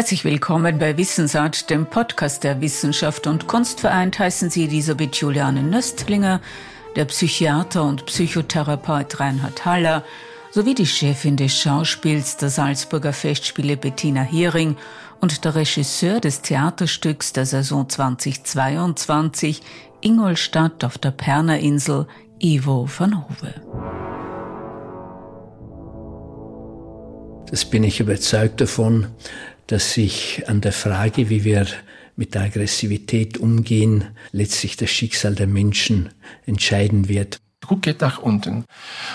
Herzlich willkommen bei Wissensart, dem Podcast der Wissenschaft und Kunst vereint. Heißen Sie Elisabeth Juliane Nöstlinger, der Psychiater und Psychotherapeut Reinhard Haller sowie die Chefin des Schauspiels der Salzburger Festspiele Bettina Hering und der Regisseur des Theaterstücks der Saison 2022 Ingolstadt auf der Pernerinsel Ivo van Hove. Das bin ich überzeugt davon, dass sich an der Frage, wie wir mit der Aggressivität umgehen, letztlich das Schicksal der Menschen entscheiden wird. Druck geht nach unten.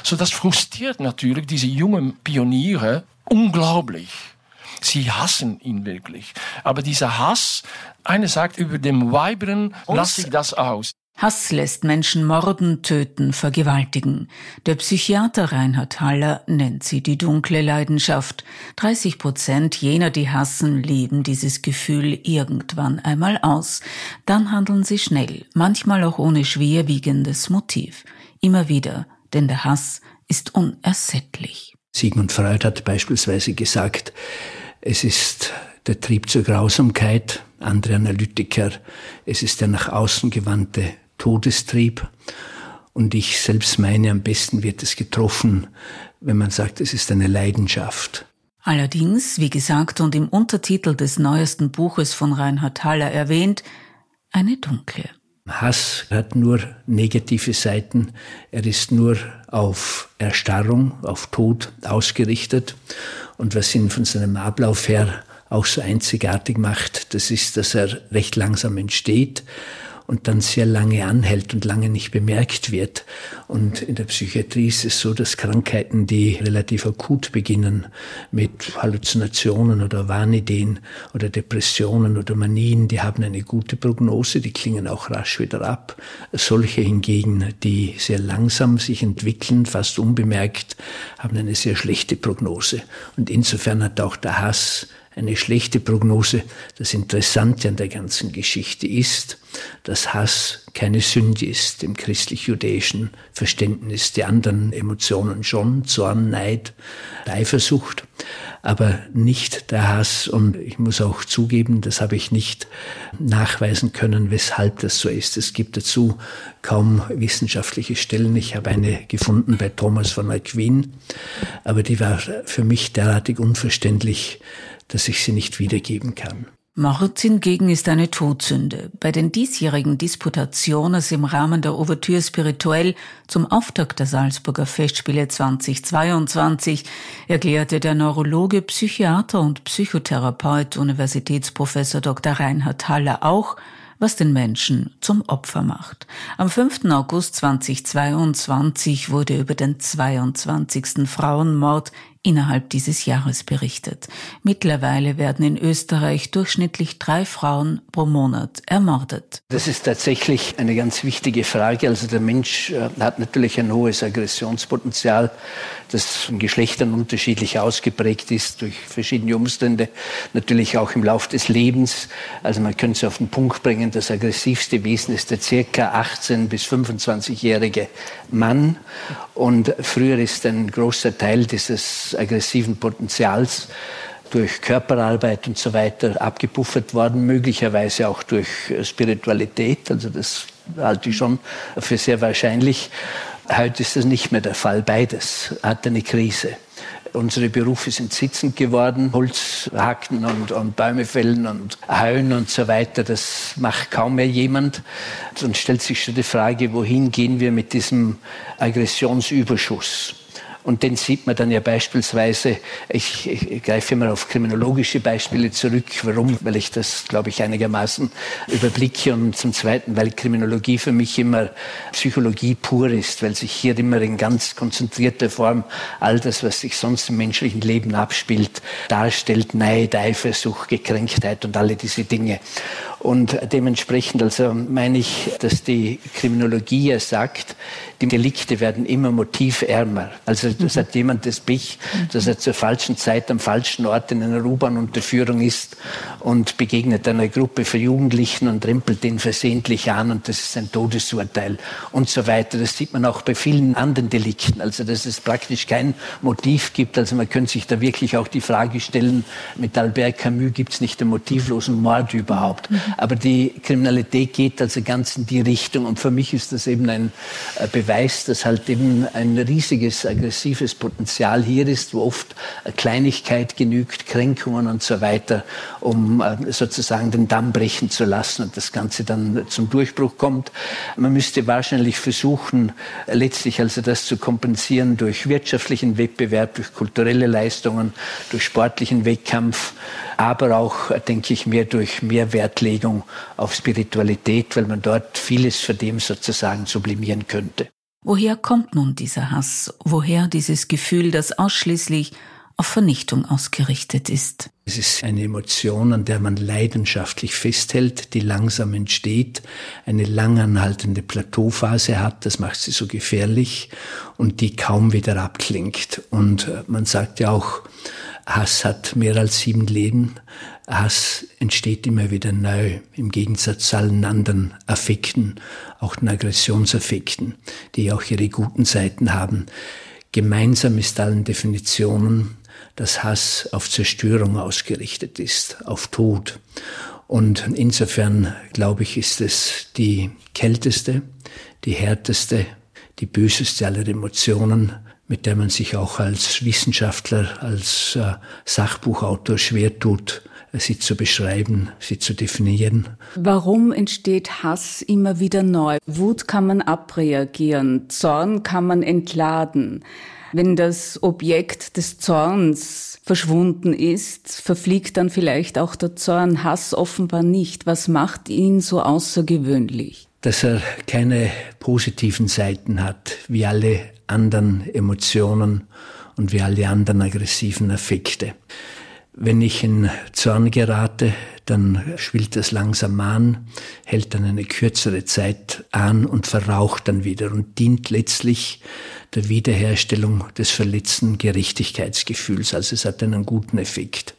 So, das frustriert natürlich diese jungen Pioniere unglaublich. Sie hassen ihn wirklich. Aber dieser Hass, einer sagt über dem Weiberen, lasse ich das aus. Hass lässt Menschen morden, töten, vergewaltigen. Der Psychiater Reinhard Haller nennt sie die dunkle Leidenschaft. 30 Prozent jener, die hassen, leben dieses Gefühl irgendwann einmal aus. Dann handeln sie schnell, manchmal auch ohne schwerwiegendes Motiv. Immer wieder, denn der Hass ist unersättlich. Sigmund Freud hat beispielsweise gesagt, es ist der Trieb zur Grausamkeit, andere Analytiker, es ist der nach außen gewandte Todestrieb. Und ich selbst meine, am besten wird es getroffen, wenn man sagt, es ist eine Leidenschaft. Allerdings, wie gesagt und im Untertitel des neuesten Buches von Reinhard Haller erwähnt, eine dunkle. Hass hat nur negative Seiten. Er ist nur auf Erstarrung, auf Tod ausgerichtet. Und was ihn von seinem Ablauf her auch so einzigartig macht, das ist, dass er recht langsam entsteht, und dann sehr lange anhält und lange nicht bemerkt wird. Und in der Psychiatrie ist es so, dass Krankheiten, die relativ akut beginnen mit Halluzinationen oder Wahnideen oder Depressionen oder Manien, die haben eine gute Prognose, die klingen auch rasch wieder ab. Solche hingegen, die sehr langsam sich entwickeln, fast unbemerkt, haben eine sehr schlechte Prognose. Und insofern hat auch der Hass eine schlechte Prognose. Das Interessante an der ganzen Geschichte ist, dass Hass keine Sünde ist im christlich-jüdischen Verständnis. Die anderen Emotionen schon, Zorn, Neid, Eifersucht, aber nicht der Hass. Und ich muss auch zugeben, das habe ich nicht nachweisen können, weshalb das so ist. Es gibt dazu kaum wissenschaftliche Stellen. Ich habe eine gefunden bei Thomas von Aquin, aber die war für mich derartig unverständlich, dass ich sie nicht wiedergeben kann. Mord hingegen ist eine Todsünde. Bei den diesjährigen Disputationen im Rahmen der Ouvertüre Spirituell zum Auftakt der Salzburger Festspiele 2022 erklärte der Neurologe, Psychiater und Psychotherapeut Universitätsprofessor Dr. Reinhard Haller auch, was den Menschen zum Opfer macht. Am 5. August 2022 wurde über den 22. Frauenmord innerhalb dieses Jahres berichtet. Mittlerweile werden in Österreich durchschnittlich drei Frauen pro Monat ermordet. Das ist tatsächlich eine ganz wichtige Frage. Also der Mensch äh, hat natürlich ein hohes Aggressionspotenzial, das von Geschlechtern unterschiedlich ausgeprägt ist durch verschiedene Umstände, natürlich auch im Lauf des Lebens. Also man könnte es auf den Punkt bringen, das aggressivste Wesen ist der circa 18 bis 25-jährige Mann und früher ist ein großer Teil dieses aggressiven Potenzials durch Körperarbeit und so weiter abgepuffert worden, möglicherweise auch durch Spiritualität. Also das halte ich schon für sehr wahrscheinlich. Heute ist das nicht mehr der Fall. Beides hat eine Krise. Unsere Berufe sind sitzend geworden. Holz hacken und, und Bäume fällen und heuen und so weiter. Das macht kaum mehr jemand. Und stellt sich schon die Frage, wohin gehen wir mit diesem Aggressionsüberschuss? Und den sieht man dann ja beispielsweise, ich, ich greife immer auf kriminologische Beispiele zurück. Warum? Weil ich das, glaube ich, einigermaßen überblicke. Und zum Zweiten, weil Kriminologie für mich immer Psychologie pur ist, weil sich hier immer in ganz konzentrierter Form all das, was sich sonst im menschlichen Leben abspielt, darstellt. Neid, Eifersucht, Gekränktheit und alle diese Dinge. Und dementsprechend, also meine ich, dass die Kriminologie ja sagt, die Delikte werden immer motivärmer. Also das hat jemand das Pech, dass er zur falschen Zeit am falschen Ort in einer U-Bahn-Unterführung ist und begegnet einer Gruppe von Jugendlichen und rempelt den versehentlich an und das ist ein Todesurteil und so weiter. Das sieht man auch bei vielen anderen Delikten. Also dass es praktisch kein Motiv gibt. Also man könnte sich da wirklich auch die Frage stellen, mit Albert Camus gibt es nicht den motivlosen Mord überhaupt. Aber die Kriminalität geht also ganz in die Richtung und für mich ist das eben ein Beweis Beweis, dass halt eben ein riesiges aggressives Potenzial hier ist, wo oft Kleinigkeit genügt, Kränkungen und so weiter, um äh, sozusagen den Damm brechen zu lassen und das Ganze dann zum Durchbruch kommt. Man müsste wahrscheinlich versuchen, letztlich also das zu kompensieren durch wirtschaftlichen Wettbewerb, durch kulturelle Leistungen, durch sportlichen Wettkampf, aber auch, denke ich, mehr durch mehr Wertlegung auf Spiritualität, weil man dort vieles von dem sozusagen sublimieren könnte. Woher kommt nun dieser Hass? Woher dieses Gefühl, das ausschließlich auf Vernichtung ausgerichtet ist? Es ist eine Emotion, an der man leidenschaftlich festhält, die langsam entsteht, eine langanhaltende Plateauphase hat, das macht sie so gefährlich und die kaum wieder abklingt. Und man sagt ja auch, Hass hat mehr als sieben Leben. Hass entsteht immer wieder neu, im Gegensatz zu allen anderen Affekten, auch den Aggressionsaffekten, die auch ihre guten Seiten haben. Gemeinsam ist allen Definitionen, dass Hass auf Zerstörung ausgerichtet ist, auf Tod. Und insofern, glaube ich, ist es die kälteste, die härteste, die böseste aller Emotionen, mit der man sich auch als Wissenschaftler, als äh, Sachbuchautor schwer tut, sie zu beschreiben, sie zu definieren. Warum entsteht Hass immer wieder neu? Wut kann man abreagieren, Zorn kann man entladen. Wenn das Objekt des Zorns verschwunden ist, verfliegt dann vielleicht auch der Zorn. Hass offenbar nicht. Was macht ihn so außergewöhnlich? Dass er keine positiven Seiten hat, wie alle anderen Emotionen und wie alle anderen aggressiven Affekte. Wenn ich in Zorn gerate, dann schwillt das langsam an, hält dann eine kürzere Zeit an und verraucht dann wieder und dient letztlich der Wiederherstellung des verletzten Gerechtigkeitsgefühls. Also es hat einen guten Effekt.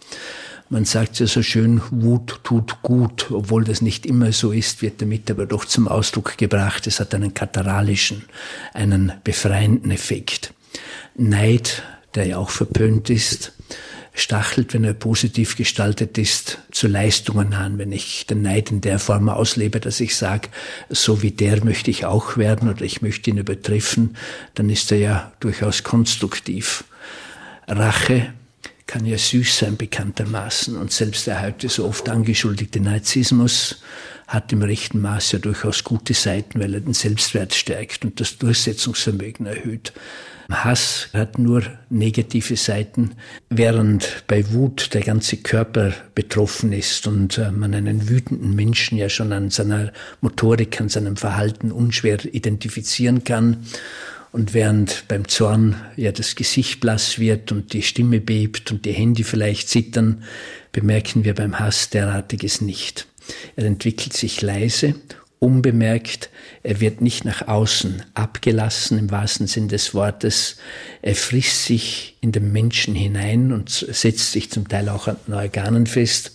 Man sagt ja so schön, Wut tut gut, obwohl das nicht immer so ist, wird damit aber doch zum Ausdruck gebracht. Es hat einen kataralischen, einen befreienden Effekt. Neid, der ja auch verpönt ist, stachelt, wenn er positiv gestaltet ist, zu Leistungen an. Wenn ich den Neid in der Form auslebe, dass ich sage, so wie der möchte ich auch werden oder ich möchte ihn übertreffen, dann ist er ja durchaus konstruktiv. Rache kann ja süß sein bekanntermaßen. Und selbst der heute so oft angeschuldigte Narzissmus hat im rechten Maß ja durchaus gute Seiten, weil er den Selbstwert stärkt und das Durchsetzungsvermögen erhöht. Hass hat nur negative Seiten, während bei Wut der ganze Körper betroffen ist und äh, man einen wütenden Menschen ja schon an seiner Motorik, an seinem Verhalten unschwer identifizieren kann. Und während beim Zorn ja das Gesicht blass wird und die Stimme bebt und die Hände vielleicht zittern, bemerken wir beim Hass derartiges nicht. Er entwickelt sich leise, unbemerkt, er wird nicht nach außen abgelassen im wahrsten Sinn des Wortes, er frisst sich in den Menschen hinein und setzt sich zum Teil auch an Organen fest.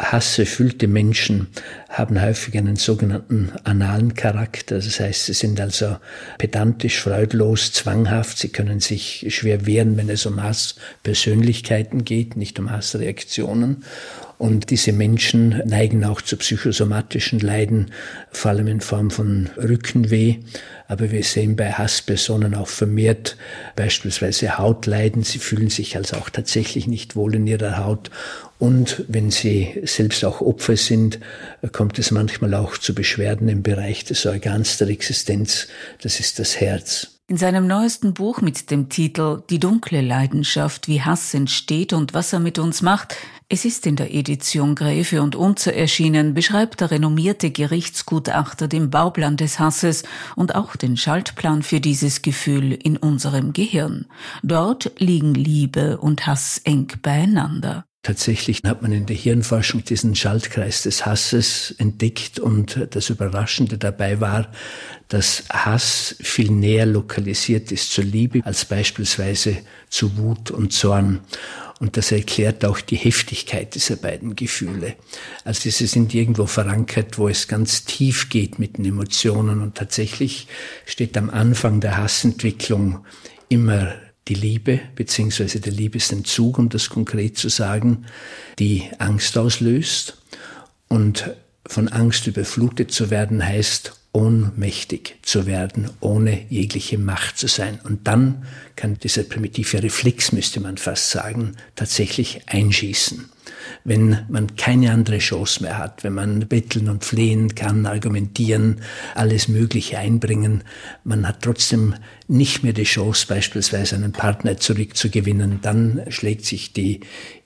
Hasserfüllte Menschen haben häufig einen sogenannten analen Charakter. Das heißt, sie sind also pedantisch, freudlos, zwanghaft. Sie können sich schwer wehren, wenn es um Hasspersönlichkeiten geht, nicht um Hassreaktionen. Und diese Menschen neigen auch zu psychosomatischen Leiden, vor allem in Form von Rückenweh. Aber wir sehen bei Hasspersonen auch vermehrt beispielsweise Hautleiden. Sie fühlen sich also auch tatsächlich nicht wohl in ihrer Haut. Und wenn sie selbst auch Opfer sind, kommt es manchmal auch zu Beschwerden im Bereich des Organs der Existenz. Das ist das Herz. In seinem neuesten Buch mit dem Titel Die dunkle Leidenschaft, wie Hass entsteht und was er mit uns macht, es ist in der Edition Gräfe und Unzer erschienen, beschreibt der renommierte Gerichtsgutachter den Bauplan des Hasses und auch den Schaltplan für dieses Gefühl in unserem Gehirn. Dort liegen Liebe und Hass eng beieinander. Tatsächlich hat man in der Hirnforschung diesen Schaltkreis des Hasses entdeckt und das Überraschende dabei war, dass Hass viel näher lokalisiert ist zur Liebe als beispielsweise zu Wut und Zorn. Und das erklärt auch die Heftigkeit dieser beiden Gefühle. Also diese sind irgendwo verankert, wo es ganz tief geht mit den Emotionen. Und tatsächlich steht am Anfang der Hassentwicklung immer die Liebe beziehungsweise der Liebesentzug, um das konkret zu sagen, die Angst auslöst. Und von Angst überflutet zu werden heißt ohnmächtig zu werden, ohne jegliche Macht zu sein. Und dann kann dieser primitive Reflex, müsste man fast sagen, tatsächlich einschießen. Wenn man keine andere Chance mehr hat, wenn man betteln und flehen kann, argumentieren, alles Mögliche einbringen, man hat trotzdem nicht mehr die Chance, beispielsweise einen Partner zurückzugewinnen, dann schlägt sich die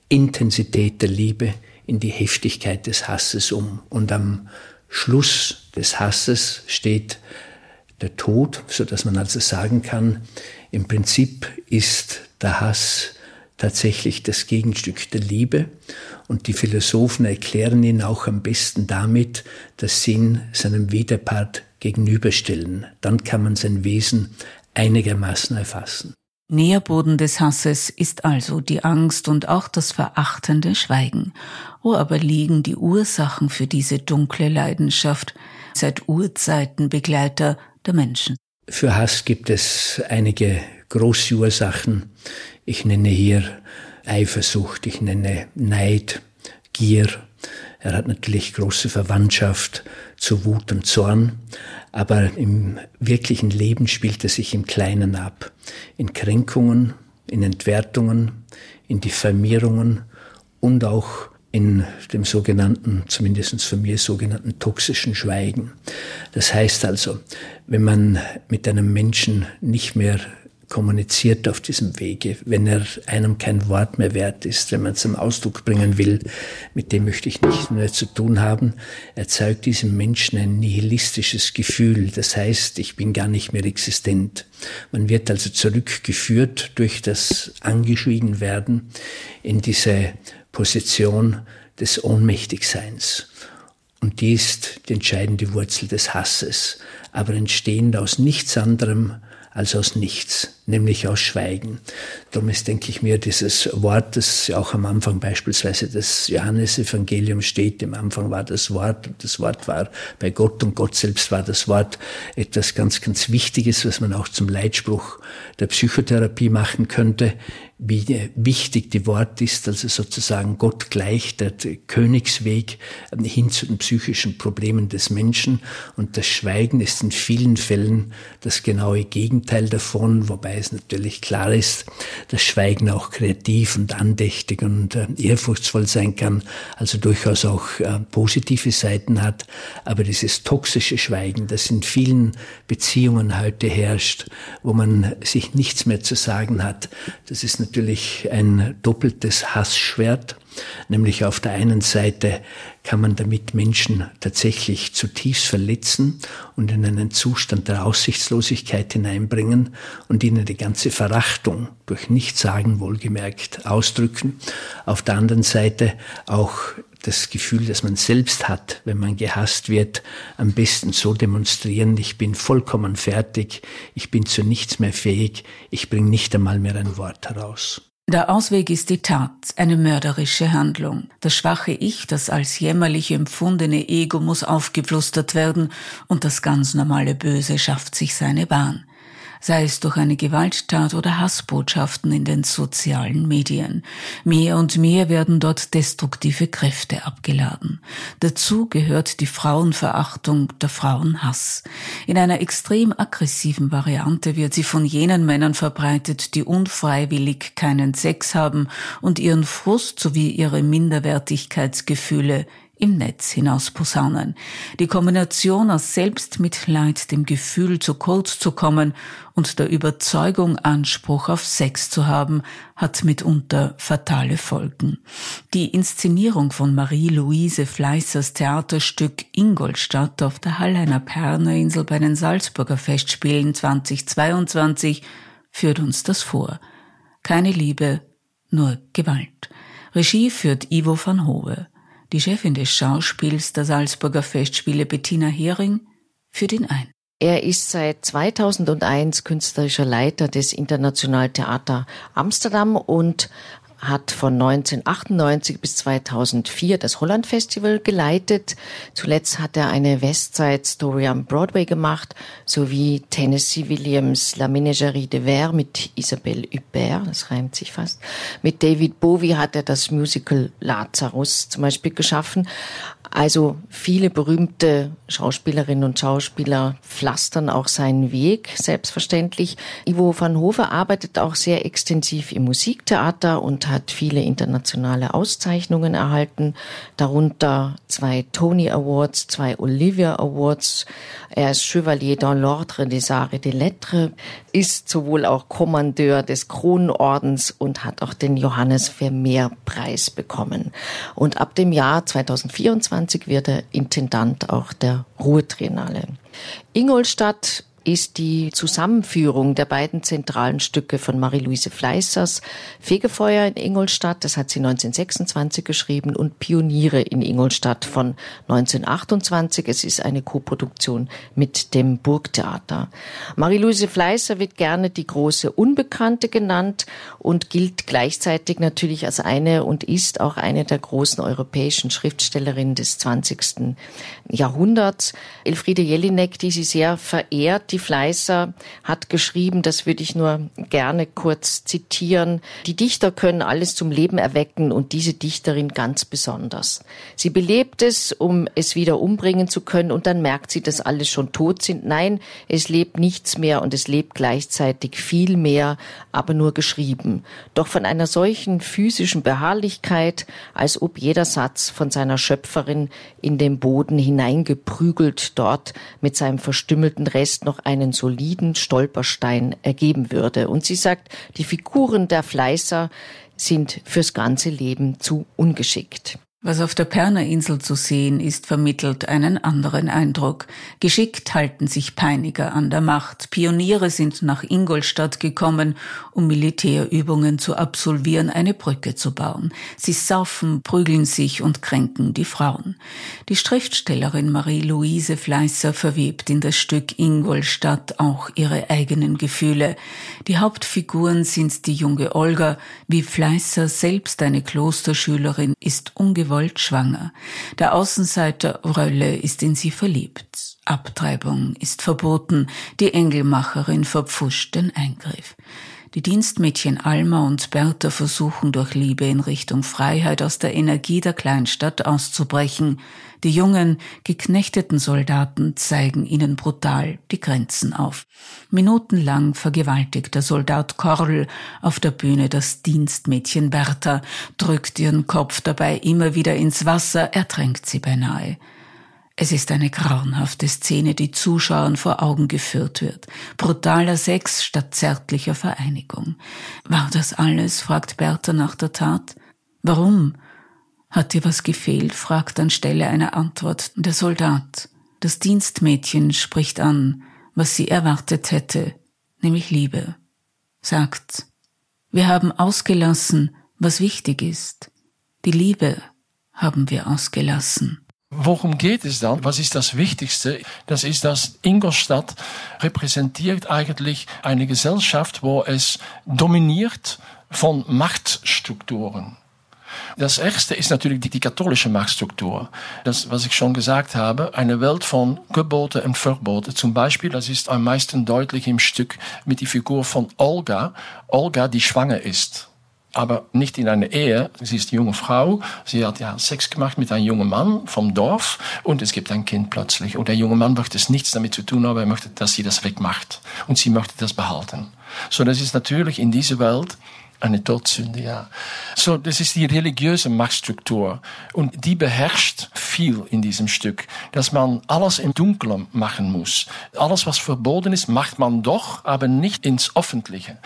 Intensität der Liebe in die Heftigkeit des Hasses um. Und am Schluss des Hasses steht der Tod, so dass man also sagen kann, im Prinzip ist der Hass tatsächlich das Gegenstück der Liebe und die Philosophen erklären ihn auch am besten damit, dass sie ihn seinem Widerpart gegenüberstellen. Dann kann man sein Wesen einigermaßen erfassen. Nährboden des Hasses ist also die Angst und auch das verachtende Schweigen. Wo aber liegen die Ursachen für diese dunkle Leidenschaft, seit Urzeiten Begleiter der Menschen? Für Hass gibt es einige große Ursachen. Ich nenne hier Eifersucht, ich nenne Neid, Gier. Er hat natürlich große Verwandtschaft zu Wut und Zorn, aber im wirklichen Leben spielt er sich im Kleinen ab. In Kränkungen, in Entwertungen, in Diffamierungen und auch in dem sogenannten, zumindest für mir sogenannten toxischen Schweigen. Das heißt also, wenn man mit einem Menschen nicht mehr kommuniziert auf diesem Wege, wenn er einem kein Wort mehr wert ist, wenn man zum Ausdruck bringen will, mit dem möchte ich nichts mehr zu tun haben, erzeugt diesem Menschen ein nihilistisches Gefühl. Das heißt, ich bin gar nicht mehr existent. Man wird also zurückgeführt durch das Angeschwiegenwerden in diese Position des Ohnmächtigseins. Und die ist die entscheidende Wurzel des Hasses, aber entstehend aus nichts anderem als aus nichts, nämlich aus Schweigen. Darum ist, denke ich mir, dieses Wort, das auch am Anfang beispielsweise des Johannesevangeliums steht, im Anfang war das Wort und das Wort war bei Gott und Gott selbst war das Wort etwas ganz, ganz Wichtiges, was man auch zum Leitspruch der Psychotherapie machen könnte wie wichtig die Wort ist, also sozusagen Gott gleich der Königsweg hin zu den psychischen Problemen des Menschen. Und das Schweigen ist in vielen Fällen das genaue Gegenteil davon, wobei es natürlich klar ist, dass Schweigen auch kreativ und andächtig und äh, ehrfurchtsvoll sein kann, also durchaus auch äh, positive Seiten hat. Aber dieses toxische Schweigen, das in vielen Beziehungen heute herrscht, wo man sich nichts mehr zu sagen hat, das ist natürlich ein doppeltes Hassschwert. Nämlich auf der einen Seite kann man damit Menschen tatsächlich zutiefst verletzen und in einen Zustand der Aussichtslosigkeit hineinbringen und ihnen die ganze Verachtung durch Nichtsagen wohlgemerkt ausdrücken. Auf der anderen Seite auch das Gefühl, das man selbst hat, wenn man gehasst wird, am besten so demonstrieren, ich bin vollkommen fertig, ich bin zu nichts mehr fähig, ich bringe nicht einmal mehr ein Wort heraus. Der Ausweg ist die Tat, eine mörderische Handlung. Das schwache Ich, das als jämmerlich empfundene Ego muss aufgeflustert werden und das ganz normale Böse schafft sich seine Bahn sei es durch eine Gewalttat oder Hassbotschaften in den sozialen Medien. Mehr und mehr werden dort destruktive Kräfte abgeladen. Dazu gehört die Frauenverachtung, der Frauenhass. In einer extrem aggressiven Variante wird sie von jenen Männern verbreitet, die unfreiwillig keinen Sex haben und ihren Frust sowie ihre Minderwertigkeitsgefühle im Netz hinaus posaunen. Die Kombination aus Selbstmitleid, dem Gefühl zu kurz zu kommen und der Überzeugung, Anspruch auf Sex zu haben, hat mitunter fatale Folgen. Die Inszenierung von Marie-Louise Fleißers Theaterstück Ingolstadt auf der Halleiner Pernerinsel bei den Salzburger Festspielen 2022 führt uns das vor. Keine Liebe, nur Gewalt. Regie führt Ivo van Hove. Die Chefin des Schauspiels der Salzburger Festspiele Bettina Hering führt ihn ein. Er ist seit 2001 künstlerischer Leiter des International Theater Amsterdam und hat von 1998 bis 2004 das Holland Festival geleitet. Zuletzt hat er eine Westside Story am Broadway gemacht, sowie Tennessee Williams La Ménagerie de Verre mit Isabelle Huppert, das reimt sich fast. Mit David Bowie hat er das Musical Lazarus zum Beispiel geschaffen. Also viele berühmte Schauspielerinnen und Schauspieler pflastern auch seinen Weg, selbstverständlich. Ivo van Hofer arbeitet auch sehr extensiv im Musiktheater und hat viele internationale Auszeichnungen erhalten, darunter zwei Tony Awards, zwei Olivia Awards. Er ist Chevalier dans l'Ordre des Arts et des Lettres, ist sowohl auch Kommandeur des Kronenordens und hat auch den Johannes Vermeer Preis bekommen. Und ab dem Jahr 2024 2020 wird er Intendant auch der Ruhrtriennale. Ingolstadt ist die Zusammenführung der beiden zentralen Stücke von Marie-Louise Fleißers Fegefeuer in Ingolstadt, das hat sie 1926 geschrieben, und Pioniere in Ingolstadt von 1928. Es ist eine Koproduktion mit dem Burgtheater. Marie-Louise Fleißer wird gerne die große Unbekannte genannt und gilt gleichzeitig natürlich als eine und ist auch eine der großen europäischen Schriftstellerinnen des 20. Jahrhunderts. Elfriede Jelinek, die sie sehr verehrt, die Fleißer hat geschrieben, das würde ich nur gerne kurz zitieren. Die Dichter können alles zum Leben erwecken und diese Dichterin ganz besonders. Sie belebt es, um es wieder umbringen zu können und dann merkt sie, dass alles schon tot sind. Nein, es lebt nichts mehr und es lebt gleichzeitig viel mehr, aber nur geschrieben. Doch von einer solchen physischen Beharrlichkeit, als ob jeder Satz von seiner Schöpferin in den Boden hineingeprügelt dort mit seinem verstümmelten Rest noch einen soliden Stolperstein ergeben würde. Und sie sagt, die Figuren der Fleißer sind fürs ganze Leben zu ungeschickt. Was auf der Perner Insel zu sehen ist, vermittelt einen anderen Eindruck. Geschickt halten sich Peiniger an der Macht. Pioniere sind nach Ingolstadt gekommen, um Militärübungen zu absolvieren, eine Brücke zu bauen. Sie saufen, prügeln sich und kränken die Frauen. Die Schriftstellerin Marie-Louise Fleißer verwebt in das Stück Ingolstadt auch ihre eigenen Gefühle. Die Hauptfiguren sind die junge Olga, wie Fleißer selbst eine Klosterschülerin ist ungewöhnlich ungewollt schwanger. Der Außenseiter Rölle ist in sie verliebt. Abtreibung ist verboten. Die Engelmacherin verpfuscht den Eingriff. Die Dienstmädchen Alma und Bertha versuchen durch Liebe in Richtung Freiheit aus der Energie der Kleinstadt auszubrechen. Die jungen, geknechteten Soldaten zeigen ihnen brutal die Grenzen auf. Minutenlang vergewaltigt der Soldat Korl auf der Bühne das Dienstmädchen Bertha, drückt ihren Kopf dabei immer wieder ins Wasser, ertränkt sie beinahe. Es ist eine grauenhafte Szene, die Zuschauern vor Augen geführt wird. Brutaler Sex statt zärtlicher Vereinigung. War das alles? fragt Bertha nach der Tat. Warum? Hat dir was gefehlt? fragt anstelle einer Antwort der Soldat. Das Dienstmädchen spricht an, was sie erwartet hätte, nämlich Liebe. Sagt, wir haben ausgelassen, was wichtig ist. Die Liebe haben wir ausgelassen. Worum geht es dann? Was ist das Wichtigste? Das ist, dass Ingolstadt repräsentiert eigentlich eine Gesellschaft, wo es dominiert von Machtstrukturen. Das erste ist natürlich die, die, katholische Machtstruktur. Das, was ich schon gesagt habe, eine Welt von Gebote und Verbote. Zum Beispiel, das ist am meisten deutlich im Stück mit die Figur von Olga. Olga, die schwanger ist aber nicht in einer Ehe. Sie ist junge Frau, sie hat ja Sex gemacht mit einem jungen Mann vom Dorf und es gibt ein Kind plötzlich. Und der junge Mann möchte es nichts damit zu tun haben, er möchte, dass sie das wegmacht. Und sie möchte das behalten. So, das ist natürlich in dieser Welt eine Todsünde, ja. So, das ist die religiöse Machtstruktur. Und die beherrscht viel in diesem Stück. Dass man alles im Dunkeln machen muss. Alles, was verboten ist, macht man doch, aber nicht ins Öffentliche.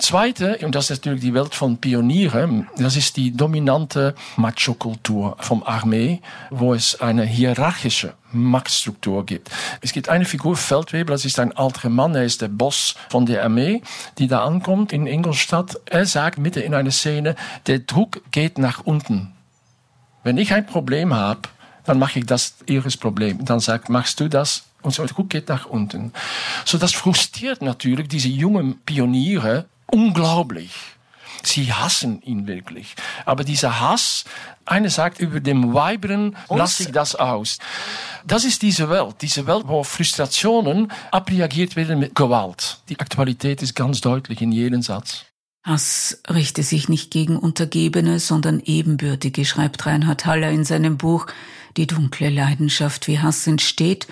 Zweite, und das ist natürlich die Welt von Pionieren, das ist die dominante Macho-Kultur vom Armee, wo es eine hierarchische Machtstruktur gibt. Es gibt eine Figur, Feldwebel, das ist ein alter Mann, er ist der Boss von der Armee, die da ankommt in Ingolstadt. Er sagt mitten in einer Szene, der Druck geht nach unten. Wenn ich ein Problem habe, dann mache ich das ihres Problem. Dann sagt, machst du das? Und so, der Druck geht nach unten. So, das frustriert natürlich diese jungen Pioniere unglaublich. Sie hassen ihn wirklich. Aber dieser Hass, einer sagt über dem Weiberen, lasse ich das aus. Das ist diese Welt. Diese Welt, wo Frustrationen abreagiert werden mit Gewalt. Die Aktualität ist ganz deutlich in jedem Satz. Hass richte sich nicht gegen Untergebene, sondern Ebenbürtige, schreibt Reinhard Haller in seinem Buch Die dunkle Leidenschaft, wie Hass entsteht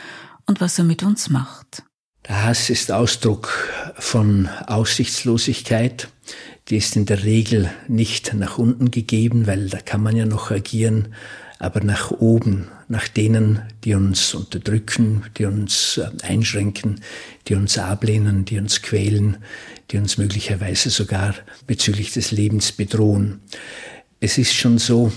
und was er mit uns macht. Der Hass ist Ausdruck von Aussichtslosigkeit. Die ist in der Regel nicht nach unten gegeben, weil da kann man ja noch agieren, aber nach oben, nach denen, die uns unterdrücken, die uns äh, einschränken, die uns ablehnen, die uns quälen, die uns möglicherweise sogar bezüglich des Lebens bedrohen. Es ist schon so,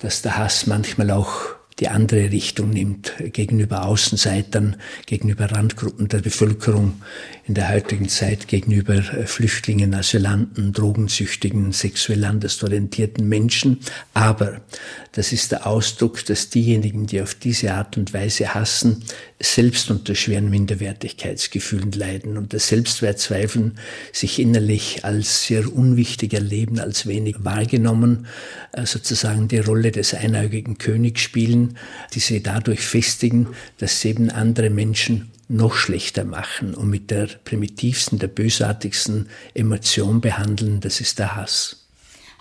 dass der Hass manchmal auch die andere Richtung nimmt, gegenüber Außenseitern, gegenüber Randgruppen der Bevölkerung in der heutigen Zeit, gegenüber äh, Flüchtlingen, Asylanten, Drogensüchtigen, sexuell anders orientierten Menschen. Aber das ist der Ausdruck, dass diejenigen, die auf diese Art und Weise hassen, selbst unter schweren Minderwertigkeitsgefühlen leiden und das Selbstwertzweifeln sich innerlich als sehr unwichtig erleben, als wenig wahrgenommen, äh, sozusagen die Rolle des einäugigen Königs spielen, die sie dadurch festigen, dass sie eben andere Menschen noch schlechter machen und mit der primitivsten, der bösartigsten Emotion behandeln, das ist der Hass.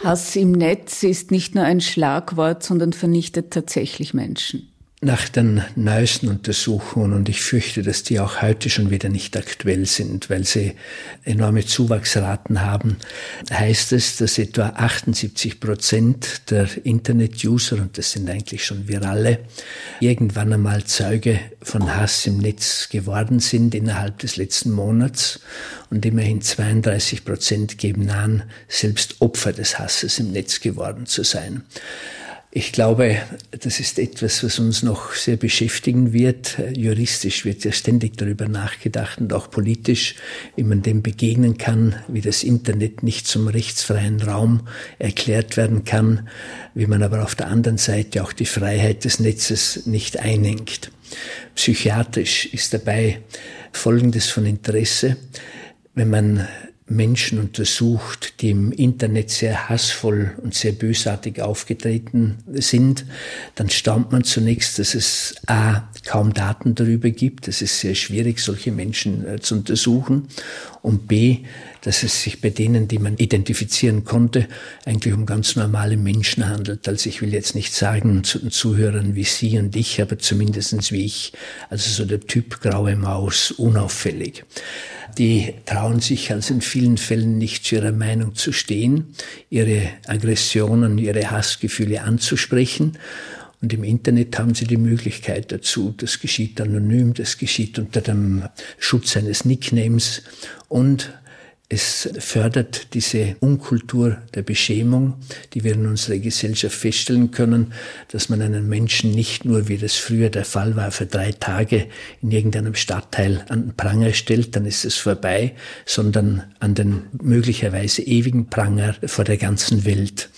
Hass im Netz ist nicht nur ein Schlagwort, sondern vernichtet tatsächlich Menschen nach den neuesten Untersuchungen, und ich fürchte, dass die auch heute schon wieder nicht aktuell sind, weil sie enorme Zuwachsraten haben, heißt es, dass etwa 78 Prozent der Internet-User, und das sind eigentlich schon wir alle, irgendwann einmal Zeuge von Hass im Netz geworden sind innerhalb des letzten Monats. Und immerhin 32 Prozent geben an, selbst Opfer des Hasses im Netz geworden zu sein. Ich glaube, das ist etwas, was uns noch sehr beschäftigen wird. Juristisch wird ja ständig darüber nachgedacht und auch politisch, wie man dem begegnen kann, wie das Internet nicht zum rechtsfreien Raum erklärt werden kann, wie man aber auf der anderen Seite auch die Freiheit des Netzes nicht einengt. Psychiatrisch ist dabei Folgendes von Interesse. Wenn man Menschen untersucht, die im Internet sehr hassvoll und sehr bösartig aufgetreten sind, dann staunt man zunächst, dass es a kaum Daten darüber gibt. Es ist sehr schwierig, solche Menschen äh, zu untersuchen. Und b, dass es sich bei denen, die man identifizieren konnte, eigentlich um ganz normale Menschen handelt. Also ich will jetzt nicht sagen zu den Zuhörern wie Sie und ich, aber zumindestens wie ich. Also so der Typ graue Maus, unauffällig die trauen sich also in vielen Fällen nicht zu ihrer Meinung zu stehen, ihre Aggressionen, ihre Hassgefühle anzusprechen. Und im Internet haben sie die Möglichkeit dazu. Das geschieht anonym, das geschieht unter dem Schutz eines Nicknames und es fördert diese Unkultur der Beschämung, die wir in unserer Gesellschaft feststellen können, dass man einen Menschen nicht nur, wie das früher der Fall war, für drei Tage in irgendeinem Stadtteil an den Pranger stellt, dann ist es vorbei, sondern an den möglicherweise ewigen Pranger vor der ganzen Welt.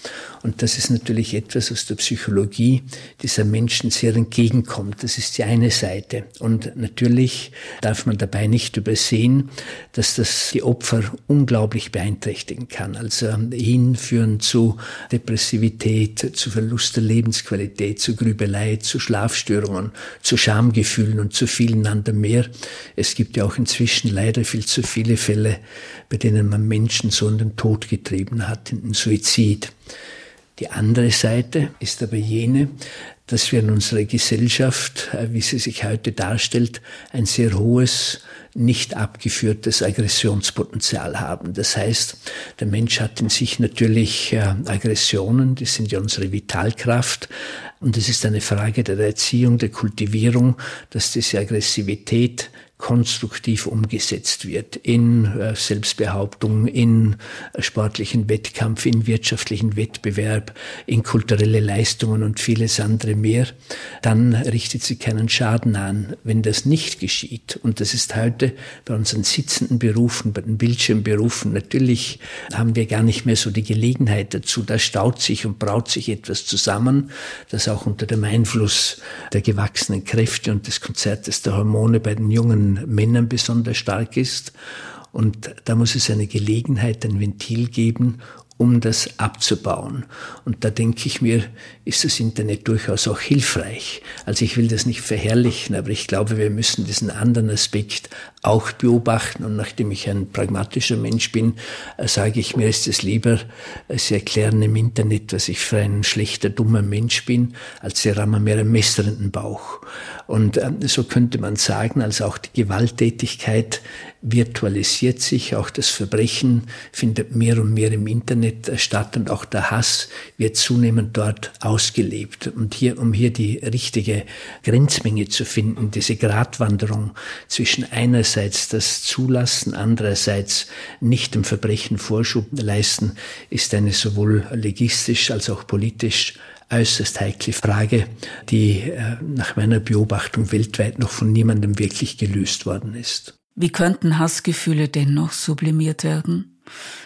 Und das ist natürlich etwas aus der Psychologie dieser Menschen sehr entgegenkommt. Das ist die eine Seite. Und natürlich darf man dabei nicht übersehen, dass das die Opfer unglaublich beeinträchtigen kann. Also hinführen zu Depressivität, zu Verlust der Lebensqualität, zu Grübelei, zu Schlafstörungen, zu Schamgefühlen und zu vielen anderen mehr. Es gibt ja auch inzwischen leider viel zu viele Fälle, bei denen man Menschen so in den Tod getrieben hat, in den Suizid. Die andere Seite ist aber jene, dass wir in unserer Gesellschaft, äh, wie sie sich heute darstellt, ein sehr hohes, nicht abgeführtes Aggressionspotenzial haben. Das heißt, der Mensch hat in sich natürlich äh, Aggressionen, die sind ja unsere Vitalkraft. Und es ist eine Frage der Erziehung, der Kultivierung, dass diese Aggressivität konstruktiv umgesetzt wird in äh, Selbstbehauptung, in sportlichen Wettkampf, in wirtschaftlichen Wettbewerb, in kulturelle Leistungen und vieles andere mehr, dann richtet sie keinen Schaden an. Wenn das nicht geschieht, und das ist heute bei unseren sitzenden Berufen, bei den Bildschirmberufen, natürlich haben wir gar nicht mehr so die Gelegenheit dazu. Da staut sich und braut sich etwas zusammen, das auch unter dem Einfluss der gewachsenen Kräfte und des Konzertes der Hormone bei den jungen Männern besonders stark ist. Und da muss es eine Gelegenheit, ein Ventil geben, um das abzubauen. Und da denke ich mir, ist das Internet durchaus auch hilfreich. Also ich will das nicht verherrlichen, aber ich glaube, wir müssen diesen anderen Aspekt auch beobachten. Und nachdem ich ein pragmatischer Mensch bin, äh, sage ich mir, ist es lieber, äh, Sie erklären im Internet, was ich für ein schlechter, dummer Mensch bin, als Sie rammen mir einen messernden Bauch. Und ähm, so könnte man sagen, als auch die Gewalttätigkeit virtualisiert sich, auch das Verbrechen findet mehr und mehr im Internet statt und auch der Hass wird zunehmend dort ausgelebt. Und hier, um hier die richtige Grenzmenge zu finden, diese Gratwanderung zwischen einerseits das Zulassen, andererseits nicht dem Verbrechen Vorschub leisten, ist eine sowohl legistisch als auch politisch äußerst heikle Frage, die äh, nach meiner Beobachtung weltweit noch von niemandem wirklich gelöst worden ist. Wie könnten Hassgefühle dennoch sublimiert werden?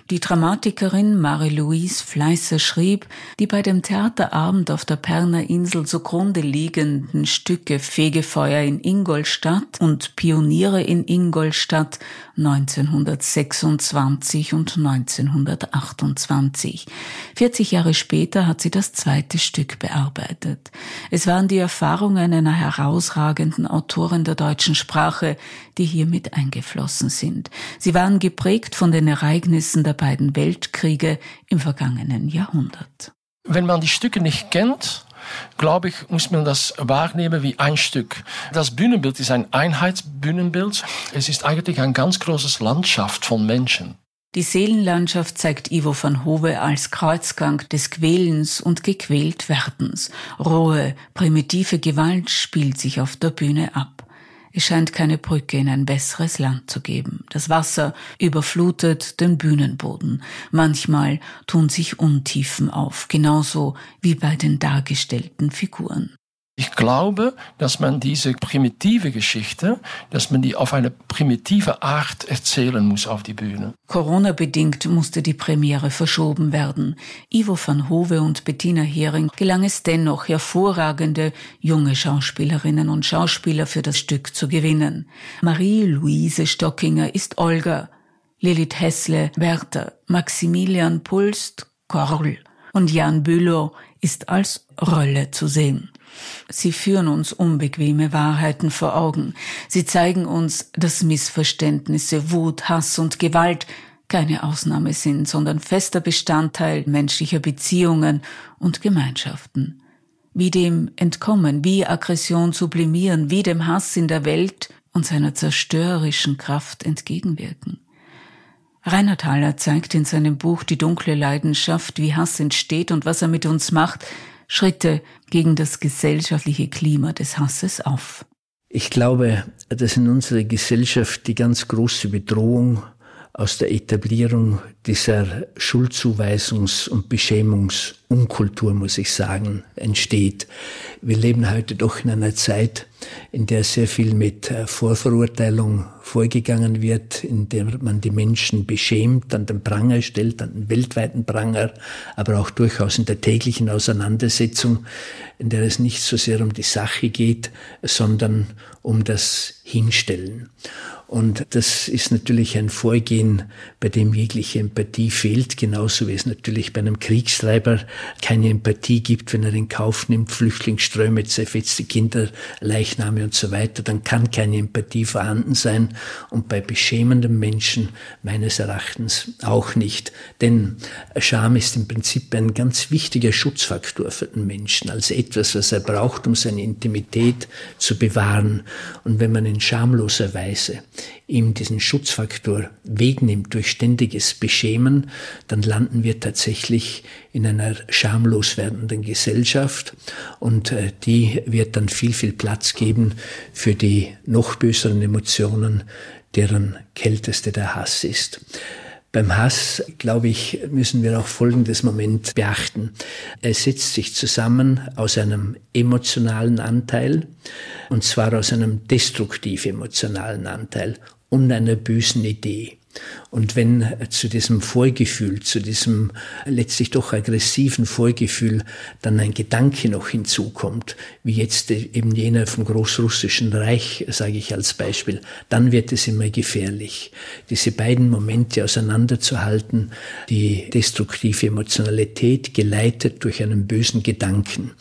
Die Dramatikerin Marie-Louise Fleißer schrieb, die bei dem Theaterabend auf der Perner Insel zugrunde liegenden Stücke Fegefeuer in Ingolstadt und Pioniere in Ingolstadt 1926 und 1928. 40 Jahre später hat sie das zweite Stück bearbeitet. Es waren die Erfahrungen einer herausragenden Autorin der deutschen Sprache, die hier mit eingeflossen sind. Sie waren geprägt von den Ereignissen der beiden Weltkriege im vergangenen Jahrhundert. Wenn man die Stücke nicht kennt, glaube ich, muss man das wahrnehmen wie ein Stück. Das Bühnenbild ist ein Einheitsbühnenbild. Es ist eigentlich ein ganz großes Landschaft von Menschen. Die Seelenlandschaft zeigt Ivo van Hove als Kreuzgang des Quälens und Gequältwerdens. Rohe, primitive Gewalt spielt sich auf der Bühne ab. Es scheint keine Brücke in ein besseres Land zu geben. Das Wasser überflutet den Bühnenboden. Manchmal tun sich Untiefen auf, genauso wie bei den dargestellten Figuren. Ich glaube, dass man diese primitive Geschichte, dass man die auf eine primitive Art erzählen muss auf die Bühne. Corona-bedingt musste die Premiere verschoben werden. Ivo van Hove und Bettina Hering gelang es dennoch, hervorragende junge Schauspielerinnen und Schauspieler für das Stück zu gewinnen. Marie-Louise Stockinger ist Olga, Lilith Hessle Werther, Maximilian Pulst Korl und Jan Bülow ist als Rolle zu sehen. Sie führen uns unbequeme Wahrheiten vor Augen. Sie zeigen uns, dass Missverständnisse, Wut, Hass und Gewalt keine Ausnahme sind, sondern fester Bestandteil menschlicher Beziehungen und Gemeinschaften. Wie dem entkommen, wie Aggression sublimieren, wie dem Hass in der Welt und seiner zerstörerischen Kraft entgegenwirken. Reinhard Haller zeigt in seinem Buch Die dunkle Leidenschaft, wie Hass entsteht und was er mit uns macht, Schritte gegen das gesellschaftliche Klima des Hasses auf. Ich glaube, dass in unserer Gesellschaft die ganz große Bedrohung aus der Etablierung dieser Schuldzuweisungs- und Beschämungsunkultur, muss ich sagen, entsteht. Wir leben heute doch in einer Zeit, in der sehr viel mit äh, Vorverurteilung vorgegangen wird, in der man die Menschen beschämt, an den Pranger stellt, an den weltweiten Pranger, aber auch durchaus in der täglichen Auseinandersetzung, in der es nicht so sehr um die Sache geht, sondern um das Hinstellen. Und das ist natürlich ein Vorgehen, bei dem jegliche Empathie fehlt, genauso wie es natürlich bei einem Kriegstreiber keine Empathie gibt, wenn er in Kauf nimmt, Flüchtlingsströme, zerfetzte Kinder, Leichname und so weiter, dann kann keine Empathie vorhanden sein und bei beschämenden Menschen meines Erachtens auch nicht. Denn Scham ist im Prinzip ein ganz wichtiger Schutzfaktor für den Menschen, als etwas, was er braucht, um seine Intimität zu bewahren. Und wenn man in schamloser Weise ihm diesen Schutzfaktor wegnimmt durch ständiges Beschämen, dann landen wir tatsächlich in einer schamlos werdenden Gesellschaft und äh, die wird dann viel, viel Platz geben für die noch böseren Emotionen, deren kälteste der Hass ist. Beim Hass, glaube ich, müssen wir auch folgendes Moment beachten. Er setzt sich zusammen aus einem emotionalen Anteil, und zwar aus einem destruktiv emotionalen Anteil und einer bösen Idee. Und wenn zu diesem Vorgefühl, zu diesem letztlich doch aggressiven Vorgefühl dann ein Gedanke noch hinzukommt, wie jetzt eben jener vom Großrussischen Reich, sage ich als Beispiel, dann wird es immer gefährlich. Diese beiden Momente auseinanderzuhalten, die destruktive Emotionalität geleitet durch einen bösen Gedanken.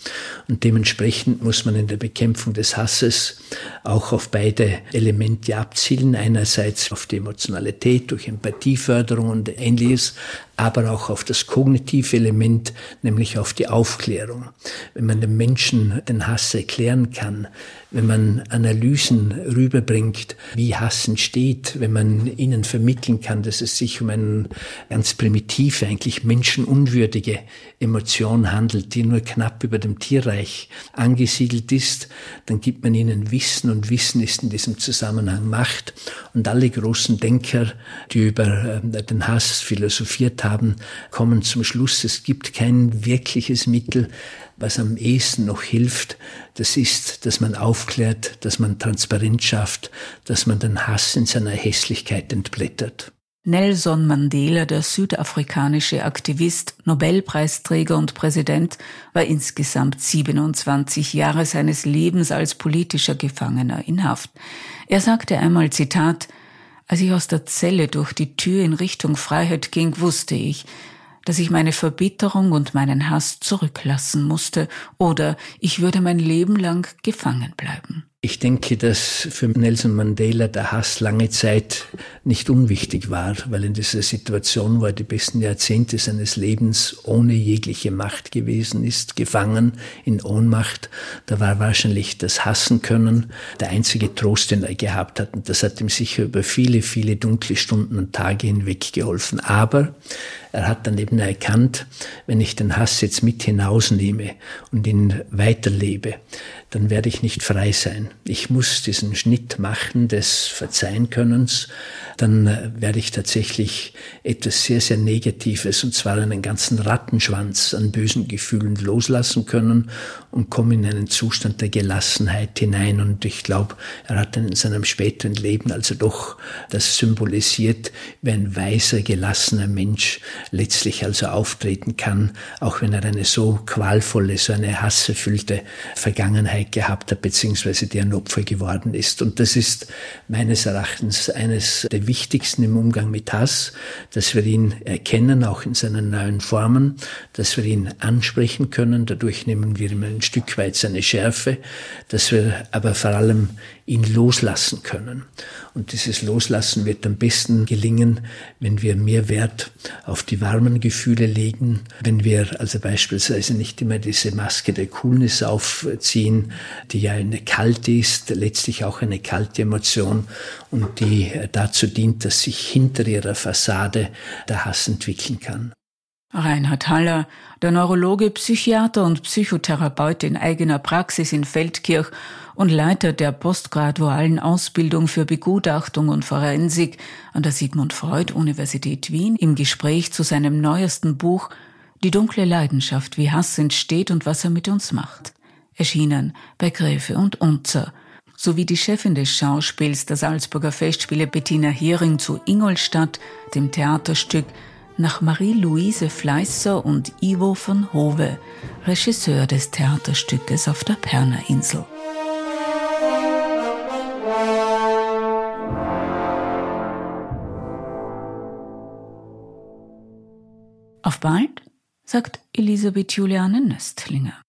Und dementsprechend muss man in der Bekämpfung des Hasses auch auf beide Elemente abzielen. Einerseits auf die Emotionalität durch Empathieförderung und ähnliches, aber auch auf das kognitive Element, nämlich auf die Aufklärung. Wenn man dem Menschen den Hass erklären kann, wenn man Analysen rüberbringt, wie Hass entsteht, wenn man ihnen vermitteln kann, dass es sich um eine ganz primitive, eigentlich menschenunwürdige Emotion handelt, die nur knapp über dem Tierreich angesiedelt ist, dann gibt man ihnen Wissen und Wissen ist in diesem Zusammenhang Macht. Und alle großen Denker, die über äh, den Hass philosophiert haben, kommen zum Schluss, es gibt kein wirkliches Mittel, was am ehesten noch hilft, das ist, dass man aufklärt, dass man Transparenz schafft, dass man den Hass in seiner Hässlichkeit entblättert. Nelson Mandela, der südafrikanische Aktivist, Nobelpreisträger und Präsident, war insgesamt 27 Jahre seines Lebens als politischer Gefangener in Haft. Er sagte einmal, Zitat, als ich aus der Zelle durch die Tür in Richtung Freiheit ging, wusste ich, dass ich meine Verbitterung und meinen Hass zurücklassen musste, oder ich würde mein Leben lang gefangen bleiben. Ich denke, dass für Nelson Mandela der Hass lange Zeit nicht unwichtig war, weil in dieser Situation, wo er die besten Jahrzehnte seines Lebens ohne jegliche Macht gewesen ist, gefangen in Ohnmacht, da war wahrscheinlich das Hassen können der einzige Trost, den er gehabt hat. Und das hat ihm sicher über viele, viele dunkle Stunden und Tage hinweg geholfen. Aber er hat dann eben erkannt, wenn ich den Hass jetzt mit hinausnehme und ihn weiterlebe, dann werde ich nicht frei sein. Ich muss diesen Schnitt machen des Verzeihenkönnens, dann äh, werde ich tatsächlich etwas sehr, sehr Negatives, und zwar einen ganzen Rattenschwanz an bösen Gefühlen loslassen können und komme in einen Zustand der Gelassenheit hinein. Und ich glaube, er hat in seinem späteren Leben also doch das symbolisiert, wie ein weiser, gelassener Mensch letztlich also auftreten kann, auch wenn er eine so qualvolle, so eine hasserfüllte Vergangenheit gehabt hat, beziehungsweise der ein Opfer geworden ist. Und das ist meines Erachtens eines der wichtigsten im Umgang mit Hass, dass wir ihn erkennen, auch in seinen neuen Formen, dass wir ihn ansprechen können. Dadurch nehmen wir ihm ein Stück weit seine Schärfe, dass wir aber vor allem ihn loslassen können. Und dieses Loslassen wird am besten gelingen, wenn wir mehr Wert auf die warmen Gefühle legen, wenn wir also beispielsweise nicht immer diese Maske der Coolness aufziehen, die ja eine kalte ist, letztlich auch eine kalte Emotion und die dazu dient, dass sich hinter ihrer Fassade der Hass entwickeln kann. Reinhard Haller, der Neurologe, Psychiater und Psychotherapeut in eigener Praxis in Feldkirch und Leiter der postgradualen Ausbildung für Begutachtung und Forensik an der Sigmund Freud Universität Wien im Gespräch zu seinem neuesten Buch Die dunkle Leidenschaft, wie Hass entsteht und was er mit uns macht. Erschienen bei Gräfe und Unzer sowie die Chefin des Schauspiels der Salzburger Festspiele Bettina Hering zu Ingolstadt, dem Theaterstück nach Marie-Louise Fleißer und Ivo von Hove, Regisseur des Theaterstückes auf der Perner Insel. Auf bald, sagt Elisabeth Juliane Nöstlinger.